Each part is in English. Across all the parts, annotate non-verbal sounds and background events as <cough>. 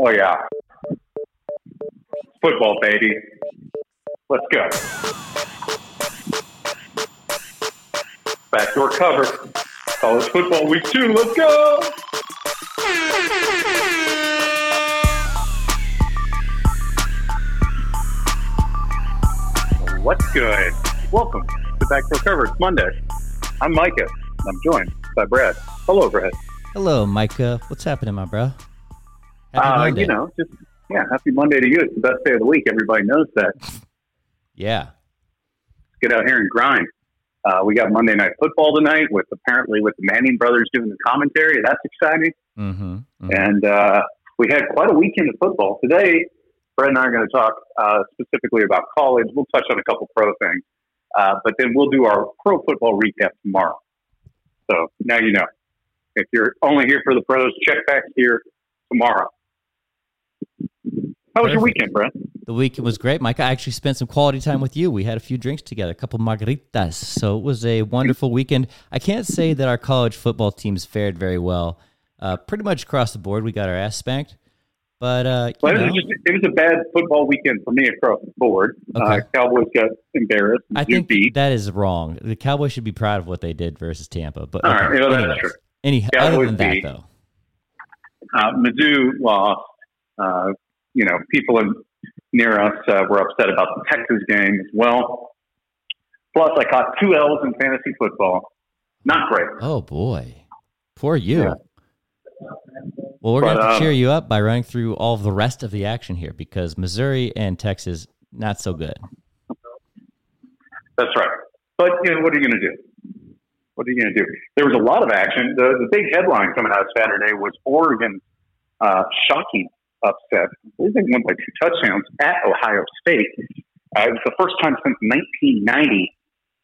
Oh yeah. Football, baby. Let's go. Backdoor cover. College football week two. Let's go. What's good? Welcome to Backdoor Cover. It's Monday. I'm Micah. I'm joined by Brad. Hello, Brad. Hello, Micah. What's happening, my bro? Uh. You know, just yeah, happy Monday to you. It's the best day of the week. Everybody knows that. Yeah. Let's get out here and grind. Uh, we got Monday Night Football tonight with apparently with the Manning brothers doing the commentary. That's exciting. Mm-hmm, mm-hmm. And uh, we had quite a weekend of football. Today, Brett and I are going to talk uh, specifically about college. We'll touch on a couple pro things, uh, but then we'll do our pro football recap tomorrow. So now you know. If you're only here for the pros, check back here tomorrow. How was your weekend, Brent? The weekend was great, Mike. I actually spent some quality time with you. We had a few drinks together, a couple margaritas. So it was a wonderful weekend. I can't say that our college football teams fared very well. Uh, pretty much across the board, we got our ass spanked. But uh, well, it, was just, it was a bad football weekend for me across the board. Uh, okay. Uh, Cowboys got embarrassed. I think beat. that is wrong. The Cowboys should be proud of what they did versus Tampa. But all okay. right, you know, that's true. Any Cowboys other than that, beat. though, uh, Mizzou lost. You know, people in, near us uh, were upset about the Texas game as well. Plus, I caught two L's in fantasy football. Not great. Oh boy, poor you. Yeah. Well, we're going to uh, cheer you up by running through all of the rest of the action here because Missouri and Texas not so good. That's right. But you know, what are you going to do? What are you going to do? There was a lot of action. The, the big headline coming out Saturday was Oregon uh, shocking upset. I believe they won by two touchdowns at Ohio State. Uh, it was the first time since 1990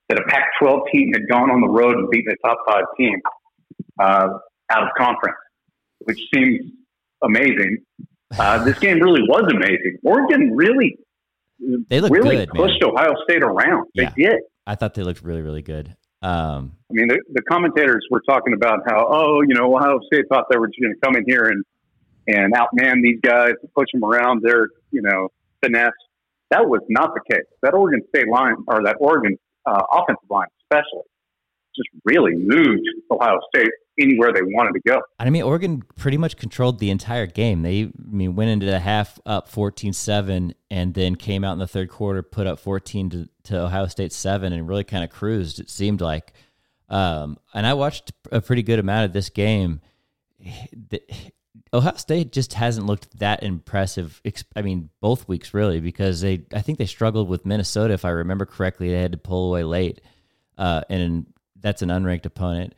that a Pac-12 team had gone on the road and beaten a top five team uh, out of conference, which seems amazing. Uh, this game really was amazing. Oregon really, they looked really good, pushed man. Ohio State around. They yeah. did. I thought they looked really, really good. Um, I mean, the, the commentators were talking about how, oh, you know, Ohio State thought they were just going to come in here and and outman these guys and push them around their, you know, finesse. That was not the case. That Oregon State line or that Oregon uh, offensive line, especially, just really moved Ohio State anywhere they wanted to go. I mean, Oregon pretty much controlled the entire game. They, I mean, went into the half up 14-7 and then came out in the third quarter, put up 14 to, to Ohio State 7 and really kind of cruised, it seemed like. Um, and I watched a pretty good amount of this game. Ohio State just hasn't looked that impressive. I mean, both weeks really, because they I think they struggled with Minnesota, if I remember correctly. They had to pull away late, uh, and that's an unranked opponent.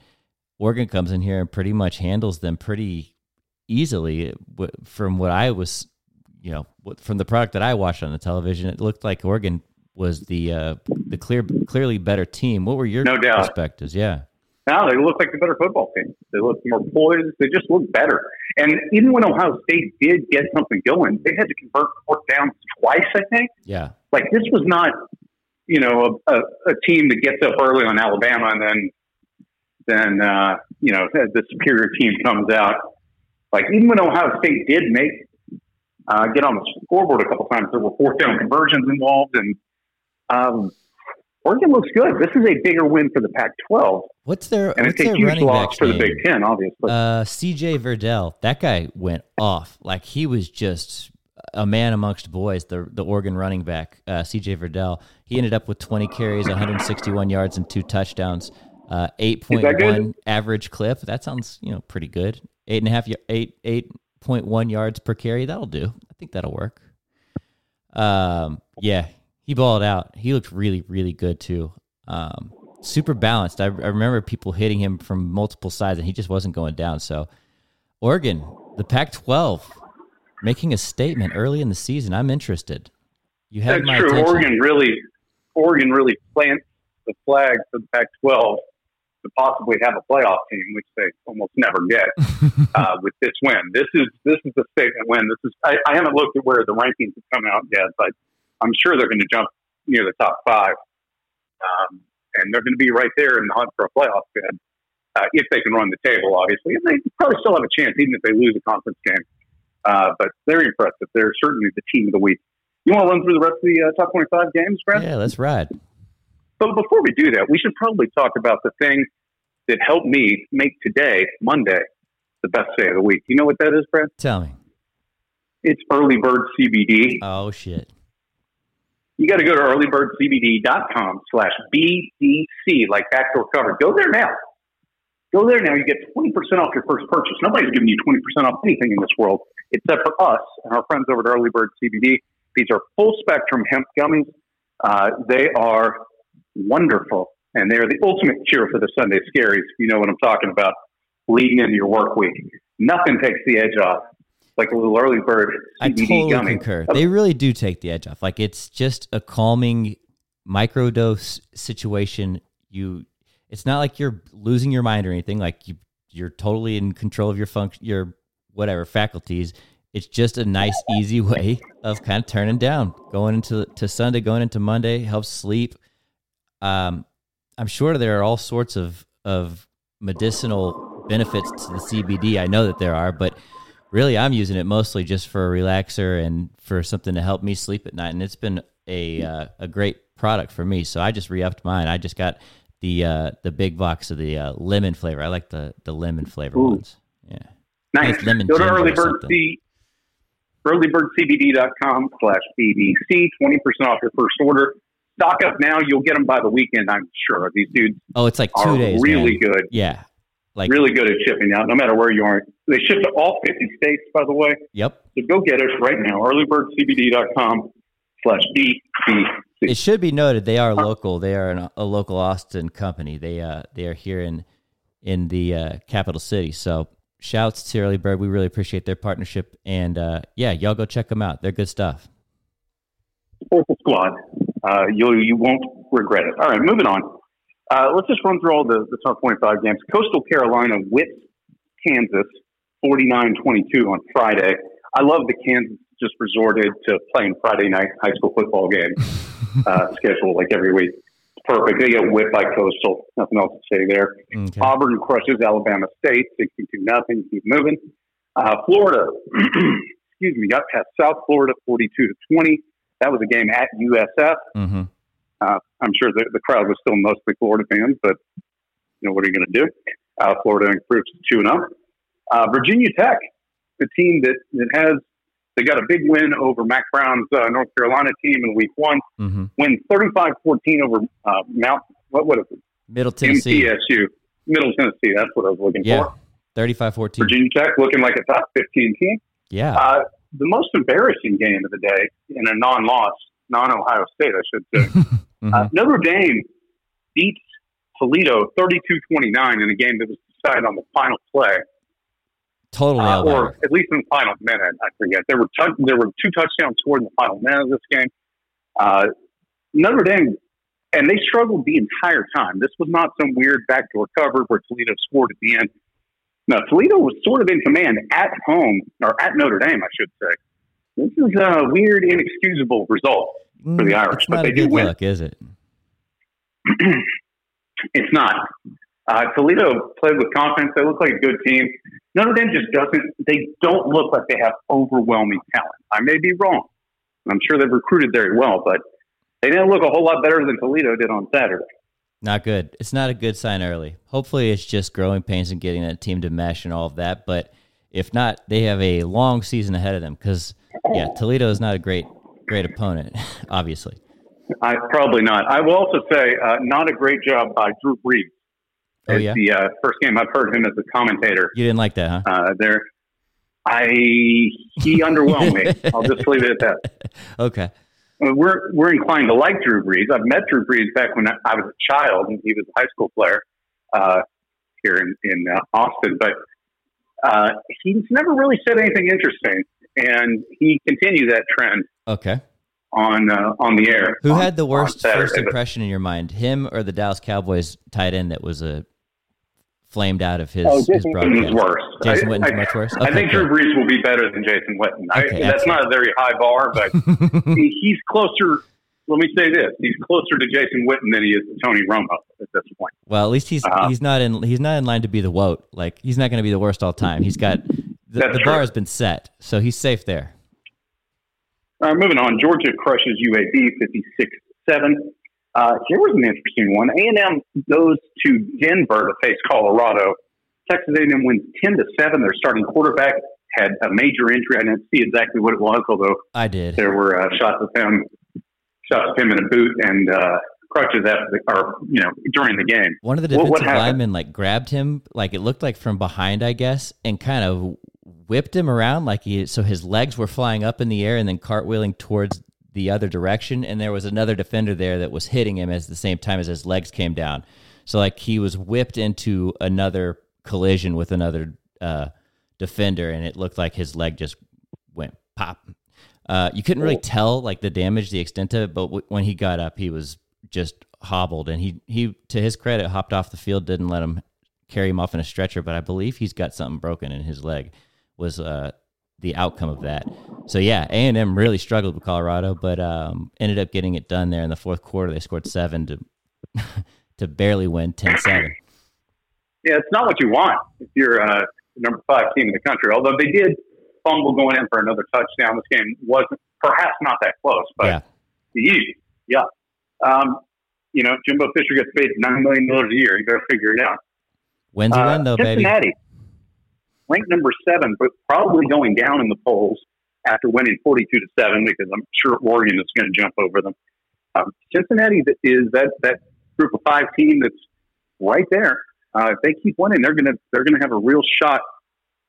Oregon comes in here and pretty much handles them pretty easily. From what I was, you know, from the product that I watched on the television, it looked like Oregon was the uh, the clear clearly better team. What were your no doubt. perspectives? Yeah. Now they look like the better football team. They look more poised. They just look better. And even when Ohio State did get something going, they had to convert fourth downs twice, I think. Yeah. Like this was not, you know, a, a, a team that gets up early on Alabama and then, then uh, you know, the superior team comes out. Like even when Ohio State did make uh, get on the scoreboard a couple times, there were fourth down conversions involved, and um, Oregon looks good. This is a bigger win for the Pac-12. What's their and what's it's a huge loss for the Big Ten, obviously. Uh, C.J. Verdell, that guy went off. Like he was just a man amongst boys. The the Oregon running back, uh, C.J. Verdell, he ended up with 20 carries, 161 yards, and two touchdowns. Uh, 8.1 average clip. That sounds you know pretty good. Eight and a half, eight eight point one yards per carry. That'll do. I think that'll work. Um, yeah, he balled out. He looked really, really good too. Um, super balanced. I, I, remember people hitting him from multiple sides, and he just wasn't going down. So, Oregon, the Pac-12, making a statement early in the season. I'm interested. You have That's my true. Attention. Oregon really, Oregon really plants the flag for the Pac-12 to possibly have a playoff team, which they almost never get <laughs> uh, with this win. This is this is a statement win. This is I, I haven't looked at where the rankings have come out yet, but I'm sure they're going to jump near the top five. Um, and they're going to be right there in the hunt for a playoff bid uh, if they can run the table, obviously. And they probably still have a chance, even if they lose a conference game. uh, but very impressive. They're certainly the team of the week. You want to run through the rest of the uh, top 25 games, Brad? Yeah, let's ride. But before we do that, we should probably talk about the thing that helped me make today, Monday, the best day of the week. You know what that is, Brad? Tell me. It's Early Bird CBD. Oh, shit. You got to go to earlybirdcbd.com slash BDC, like backdoor cover. Go there now. Go there now. You get 20% off your first purchase. Nobody's giving you 20% off anything in this world except for us and our friends over at Early Bird CBD. These are full spectrum hemp gummies. Uh, they are wonderful, and they're the ultimate cure for the Sunday scaries. You know what I'm talking about. Leading into your work week, nothing takes the edge off like a little early bird CBD I totally gummy. concur. They really do take the edge off. Like it's just a calming microdose situation. You, it's not like you're losing your mind or anything. Like you, you're totally in control of your function, your whatever faculties. It's just a nice, easy way of kind of turning down, going into to Sunday, going into Monday, helps sleep. Um, I'm sure there are all sorts of of medicinal benefits to the CBD. I know that there are, but really I'm using it mostly just for a relaxer and for something to help me sleep at night. And it's been a uh, a great product for me. So I just re-upped mine. I just got the uh, the big box of the uh, lemon flavor. I like the the lemon flavor Ooh. ones. Yeah. Nice. Lemon Go to earlybird something. C, earlybirdcbd.com slash BDC, 20% off your first order. Stock up now. You'll get them by the weekend, I'm sure. These dudes Oh, it's like two are days. really man. good. Yeah. Like really good at shipping out, no matter where you are. They ship to all 50 states, by the way. yep. So go get it right now. earlybirdcbd.com slash BDC. It should be noted they are local. They are an, a local Austin company. They uh they are here in in the uh, capital city. So shouts to Early Bird. We really appreciate their partnership. And uh, yeah, y'all go check them out. They're good stuff. Support the squad. Uh, you you won't regret it. All right, moving on. Uh, let's just run through all the, the top 25 games. Coastal Carolina whipped Kansas 49-22 on Friday. I love that Kansas just resorted to playing Friday night high school football game <laughs> uh, schedule like every week. Perfect. They get whipped by Coastal. Nothing else to say there. Okay. Auburn crushes Alabama State 62 nothing. Keep moving. Uh, Florida, <clears throat> excuse me, got past South Florida 42 to 20. That was a game at USF. Mm-hmm. Uh, I'm sure the, the crowd was still mostly Florida fans, but you know what are you going to do? Uh, Florida improves to two and up. Uh, Virginia Tech, the team that, that has they got a big win over Mack Brown's uh, North Carolina team in Week One. Mm-hmm. Win 35-14 over uh, Mount what what is it? Middle Tennessee. MTSU, Middle Tennessee. That's what I was looking Yeah. for. 35-14. Virginia Tech looking like a top 15 team. Yeah. Uh, the most embarrassing game of the day in a non-loss, non-Ohio State, I should say. <laughs> Mhm. Uh, Notre Dame beats Toledo 32-29 in a game that was decided on the final play, totally uh, or at least in the final minute. I forget. There were tou- there were two touchdowns scored in the final minute of this game. Uh, Notre Dame, and they struggled the entire time. This was not some weird backdoor cover where Toledo scored at the end. No, Toledo was sort of in command at home, or at Notre Dame, I should say. This is a weird, inexcusable result. For the Mm, Irish, It's but not they a do win. look, is it? <clears throat> It's not. Uh, Toledo played with confidence. They look like a good team. Notre Dame just doesn't. They don't look like they have overwhelming talent. I may be wrong. I'm sure they've recruited very well, but they didn't look a whole lot better than Toledo did on Saturday. Not good. It's not a good sign early. Hopefully, it's just growing pains and getting that team to mesh and all of that. But if not, they have a long season ahead of them because, yeah, Toledo is not a great, great opponent, <laughs> obviously. I probably not. I will also say, uh, not a great job by Drew Brees. Oh, It's yeah? the uh, first game I've heard him as a commentator You didn't like that, huh? uh, there. I he <laughs> underwhelmed me. I'll just leave it at that. <laughs> Okay. Uh, we're we're inclined to like Drew Brees. I've met Drew Brees back when I was a child, and he was a high school player uh, here in in uh, Austin. But uh, he's never really said anything interesting, and he continued that trend Okay. on uh, on the air. Who on- had the worst first impression in your mind? Him or the Dallas Cowboys tight end that was a flamed out of his, Oh, his Jason Witten's broadcast? worse. Jason I- Witten's I- much worse? I Okay, think Drew good. Brees will be better than Jason Witten. I, Okay, that's not a very high bar, but <laughs> he's closer. Let me say this: he's closer to Jason Witten than he is to Tony Romo at this point. Well, at least he's Uh-huh. he's not in he's not in line to be the woat. Like he's not going to be the worst all time. He's got the, the bar has been set, so he's safe there. Uh, moving on, Georgia crushes UAB 56-7. Uh, here was an interesting one. A&M goes to Denver to face Colorado. Texas A&M wins 10 to 7. Their starting quarterback had a major injury. I didn't see exactly what it was, although I did. there were uh, shots of him, shots of him in a boot and uh, crutches after the, or you know during the game. One of the What- what defensive linemen like grabbed him, like it looked like from behind, I guess, and kind of whipped him around, like he so his legs were flying up in the air and then cartwheeling towards the other direction. And there was another defender there that was hitting him at the same time as his legs came down. So like he was whipped into another collision with another uh, defender, and it looked like his leg just went pop. Uh, you couldn't really tell like the damage, the extent of it, but w- when he got up, he was just hobbled, and he he to his credit hopped off the field, didn't let him carry him off in a stretcher, but I believe he's got something broken in his leg. Was uh, the outcome of that? So yeah, A and M really struggled with Colorado, but um, ended up getting it done there in the fourth quarter. They scored seven to <laughs> to barely win 10-7. Yeah, it's not what you want if you're uh, number five team in the country. Although they did fumble going in for another touchdown. This game wasn't perhaps not that close, but Yeah, Yee, yeah. Um, you know, Jimbo Fisher gets paid nine million dollars a year. You better figure it out. wins a Uh, win though, baby. Ranked number seven, but probably going down in the polls after winning forty-two to seven because I'm sure Oregon is going to jump over them. Um, Cincinnati is that that group of five team that's right there. Uh, if they keep winning, they're going to they're going to have a real shot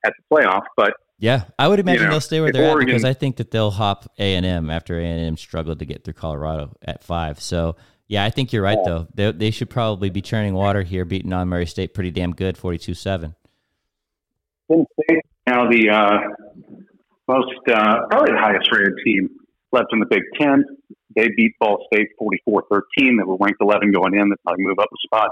at the playoff. But Yeah, I would imagine know, they'll stay where they're Oregon- at because I think that they'll hop A and M after A and M struggled to get through Colorado at five. So yeah, I think you're right though. They they should probably be churning water here, beating on Murray State pretty damn good, 42-7. Penn State now the uh, most uh, probably the highest rated team left in the Big Ten. They beat Ball State 44-13. They were ranked 11 going in. They probably move up a spot.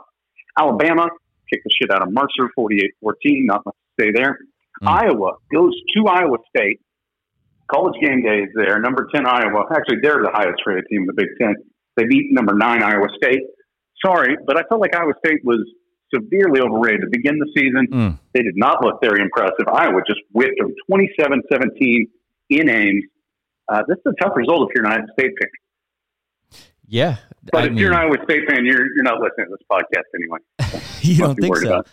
Alabama kicked the shit out of Mercer 48-14. Not much to say there. Mm. Iowa goes to Iowa State. College game day is there. Number 10 Iowa. Actually, they're the highest rated team in the Big Ten. They beat number nine Iowa State. Sorry, but I felt like Iowa State was severely overrated to begin the season. Mm. They did not look very impressive. Iowa just whipped them 27 17 in Ames. Uh, this is a tough result if you're an Iowa State fan. Yeah, But I if you're an Iowa State fan, you're, you're not listening to this podcast anyway. <laughs> you Don't think so. about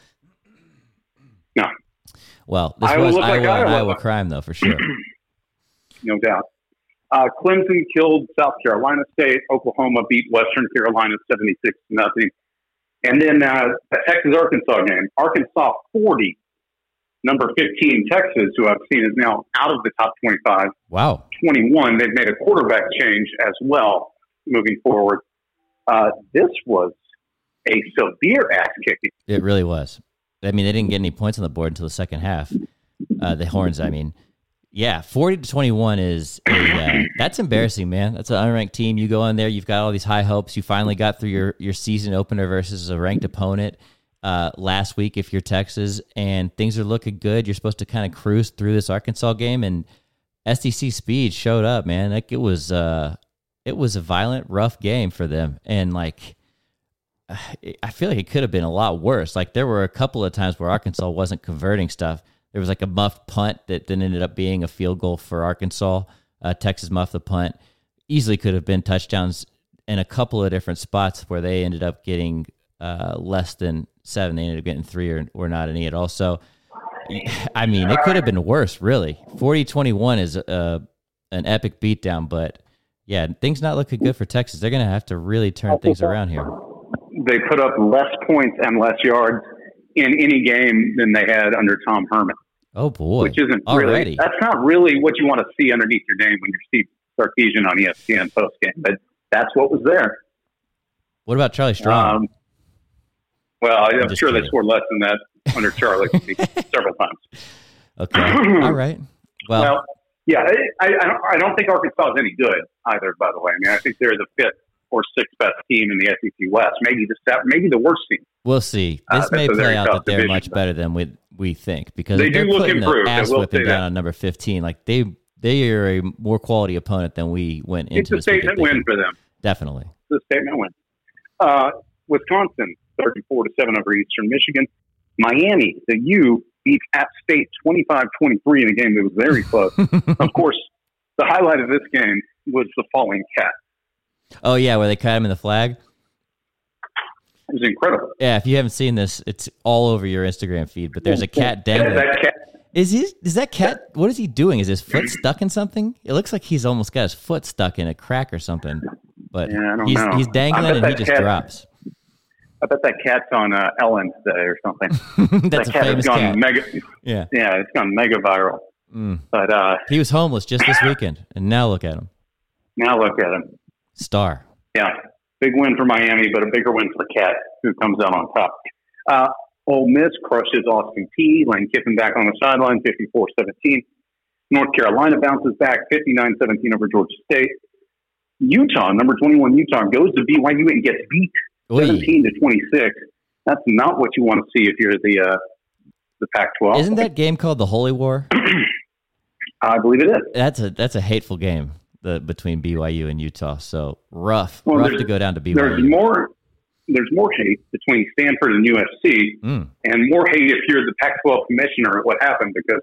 No, Well, this Iowa was like Iowa, an Iowa. Iowa crime though for sure. <clears throat> no doubt. Uh, Clemson killed South Carolina State. Oklahoma beat Western Carolina 76 nothing. And then uh, the Texas Arkansas game. Arkansas 40, number 15 Texas, who I've seen is now out of the top 25. Wow. 21. They've made a quarterback change as well moving forward. Uh, this was a severe ass kicking. It really was. I mean, they didn't get any points on the board until the second half. Uh, the Horns, I mean, yeah, forty to twenty-one is a, uh, <coughs> that's embarrassing, man. That's an unranked team. You go in there, you've got all these high hopes. You finally got through your your season opener versus a ranked opponent uh, last week. If you're Texas and things are looking good, you're supposed to kind of cruise through this Arkansas game, and SEC speed showed up, man. Like it was, uh, it was a violent, rough game for them, and like. <sighs> I feel like it could have been a lot worse. Like there were a couple of times where Arkansas wasn't converting stuff. There was like a muffed punt that then ended up being a field goal for Arkansas. Uh, Texas muffed the punt. Easily could have been touchdowns in a couple of different spots where they ended up getting uh, less than seven. They ended up getting three or, or not any at all. So, <sighs> I mean, it could have been worse, really. 40 21 is a, an epic beatdown, but yeah, things not looking good for Texas. They're going to have to really turn things around here. They put up less points and less yards in any game than they had under Tom Herman, Oh boy! which isn't already. really, that's not really what you want to see underneath your name when you're Steve Sarkisian on ESPN post game, but that's what was there. What about Charlie Strong? Um, well, I'm just sure they kidding. scored less than that under Charlie <laughs> several times. okay, <clears throat> all right. Well, Well, yeah, I, I, I don't, I don't think Arkansas is any good either. By the way, I mean, I think they're the fifth or sixth best team in the SEC West. Maybe the maybe the worst team. We'll see. Uh, This may play out that they're division, much better than we we think because They they're do look putting improved, ass whipping down on number fifteen. Like they they are a more quality opponent than we went into. It's a statement win for them. Definitely. It's a statement win. Uh, Wisconsin, thirty-four to seven over Eastern Michigan. Miami, the U, beats App State 25 23 in a game that was very <laughs> close. of course, the highlight of this game was the falling cat. Oh yeah, where they cut him in the flag. Was incredible. Yeah, if you haven't seen this, it's all over your Instagram feed. But there's a cat dangling. That cat, Is he? Is that cat? What is he doing? Is his foot stuck in something? It looks like he's almost got his foot stuck in a crack or something. But Yeah, he's he's dangling and he just cat- drops. I bet that cat's on uh, Ellen today or something. <laughs> That's a that cat has famous gone cat. mega. Yeah, Yeah, it's gone mega viral. Mm. But uh, he was homeless just this weekend, and now look at him, now look at him. star. Yeah, big win for Miami, but a bigger win for the Cat, who comes out on top. Uh, Ole Miss crushes Austin Peay Lane Kiffin back on the sideline, 54-17. North Carolina bounces back, 59-17 over Georgia State. Utah, number 21 Utah, goes to BYU and gets beat 17 to 26. That's not what you want to see if you're the uh, the Pac-12. Isn't that game called the Holy War? <clears throat> I believe it is. That's a that's a hateful game the between BYU and Utah. So rough, Well, rough to go down to BYU. There's more. There's more hate between Stanford and USC, Mm. and more hate if you're the Pac-12 commissioner at what happened because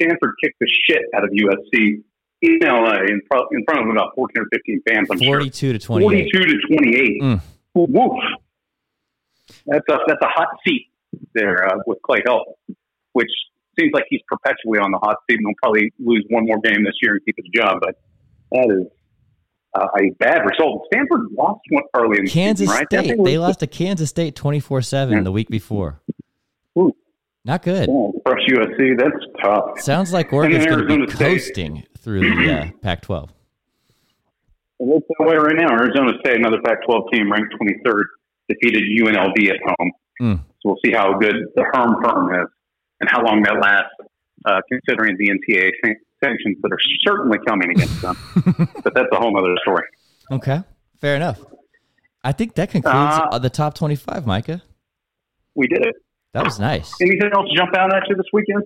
Stanford kicked the shit out of USC in LA in, pro- in front of about 14 or 15 fans. I'm sure. Forty-two to twenty-eight. 42 to 28. Mm. Woof. That's a that's a hot seat there uh, with Clay Helton, which seems like he's perpetually on the hot seat, and he'll probably lose one more game this year and keep his job. But that is uh, a bad result. Stanford lost one early in the Kansas season, right? State. was- They lost to Kansas State twenty-four seven the week before. Ooh. Not good. Oh, USC. That's tough. Sounds like Oregon's going to be State. coasting through the uh, Pac-12. It looks that way right now. Arizona State, another Pac-12 team, ranked 23rd, defeated UNLV at home. Mm. So we'll see how good the Herm firm is and how long that lasts, uh, considering the NCAA sanctions that are certainly coming against them. <laughs> but that's a whole other story. Okay, fair enough. I think that concludes Uh, the top twenty-five, Micah. We did it. That was nice. Anything else jump out at you this weekend?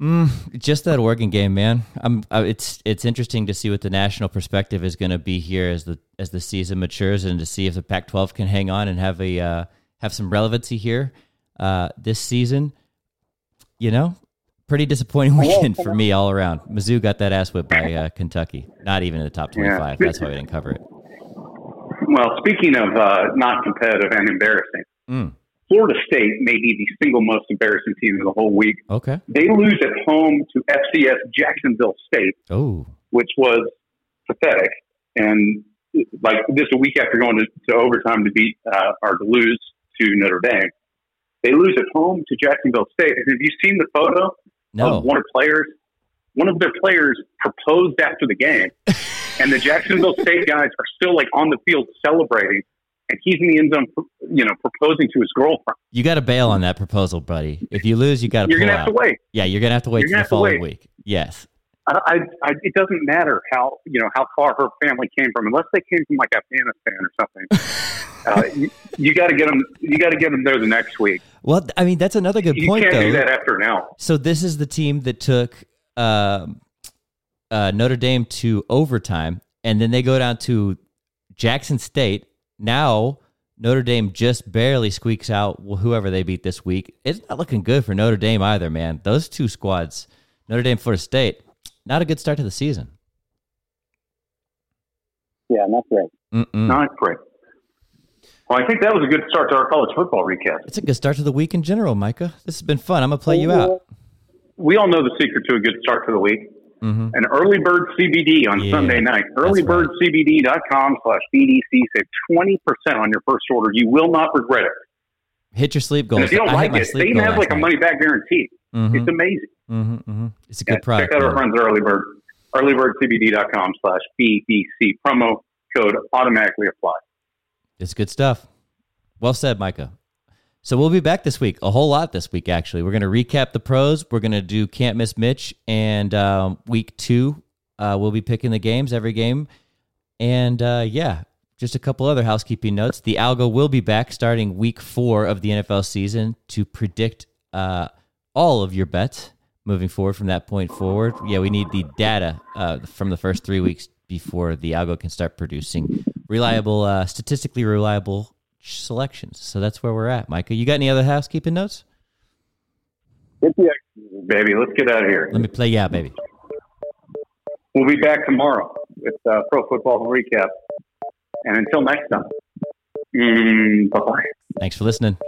Mm, just that Oregon game, man. I'm. Uh, it's it's interesting to see what the national perspective is going to be here as the as the season matures, and to see if the Pac-12 can hang on and have a uh, have some relevancy here uh, this season. You know, pretty disappointing <laughs> weekend for me all around. Mizzou got that ass whipped by <laughs> uh, Kentucky. Not even in the top twenty-five. That's why we didn't cover it. Well, speaking of uh, not competitive and embarrassing, Mm, Florida State may be the single most embarrassing team of the whole week. okay. They lose at home to FCS Jacksonville State. Oh, which was pathetic. And like just a week after going to, to overtime to beat uh, or to lose to Notre Dame, they lose at home to Jacksonville State. Have you seen the photo no. of one of players? One of their players proposed after the game, <laughs> and the Jacksonville State guys are still like on the field celebrating, and he's in the end zone, you know, proposing to his girlfriend. You got to bail on that proposal, buddy. If you lose, you got to You're gonna have out. to wait. Yeah, you're gonna have to wait You're till the following wait. week. Yes. I, I, I, it doesn't matter how you know how far her family came from, unless they came from like Afghanistan or something. <laughs> uh, you you got to get them. You got to get them there the next week. Well, I mean, that's another good You point, can't though. do that after hour. So this is the team that took um uh, Notre Dame to overtime, and then they go down to Jackson State. Now Notre Dame just barely squeaks out whoever they beat this week. It's not looking good for Notre Dame either, man. Those two squads, Notre Dame, Florida State, not a good start to the season. Yeah, not great. Mm-mm. Not great. Well, I think that was a good start to our college football recap. It's a good start to the week in general, Micah. This has been fun. I'm gonna play you out. We all know the secret to a good start to the week. hmm An early bird CBD on Yeah, Sunday night. Earlybirdcbd.com slash BDC. Save 20% on your first order. You will not regret it. Hit your sleep goals. And if you don't I like it, sleep they even have like a money back guarantee. night. Mhm. It's amazing. Hmm hmm It's a Yeah, good product. Check out our friends at Early Bird. Earlybirdcbd.com slash BDC. Promo code automatically apply. It's good stuff. Well said, Micah. So we'll be back this week, a whole lot this week, actually. We're going to recap the pros. We're going to do Can't Miss Mitch. And um, week two, uh, we'll be picking the games, every game. And uh, yeah, just a couple other housekeeping notes. The Algo will be back starting week four of the NFL season to predict uh, all of your bets moving forward from that point forward. Yeah, we need the data uh, from the first three weeks before the Algo can start producing reliable, uh, statistically reliable selections. So that's where we're at, Micah. You got any other housekeeping notes? X, baby. Let's get out of here. Let me play yeah, baby. We'll be back tomorrow with uh, Pro Football Recap. And until next time, mm, bye bye. Thanks for listening.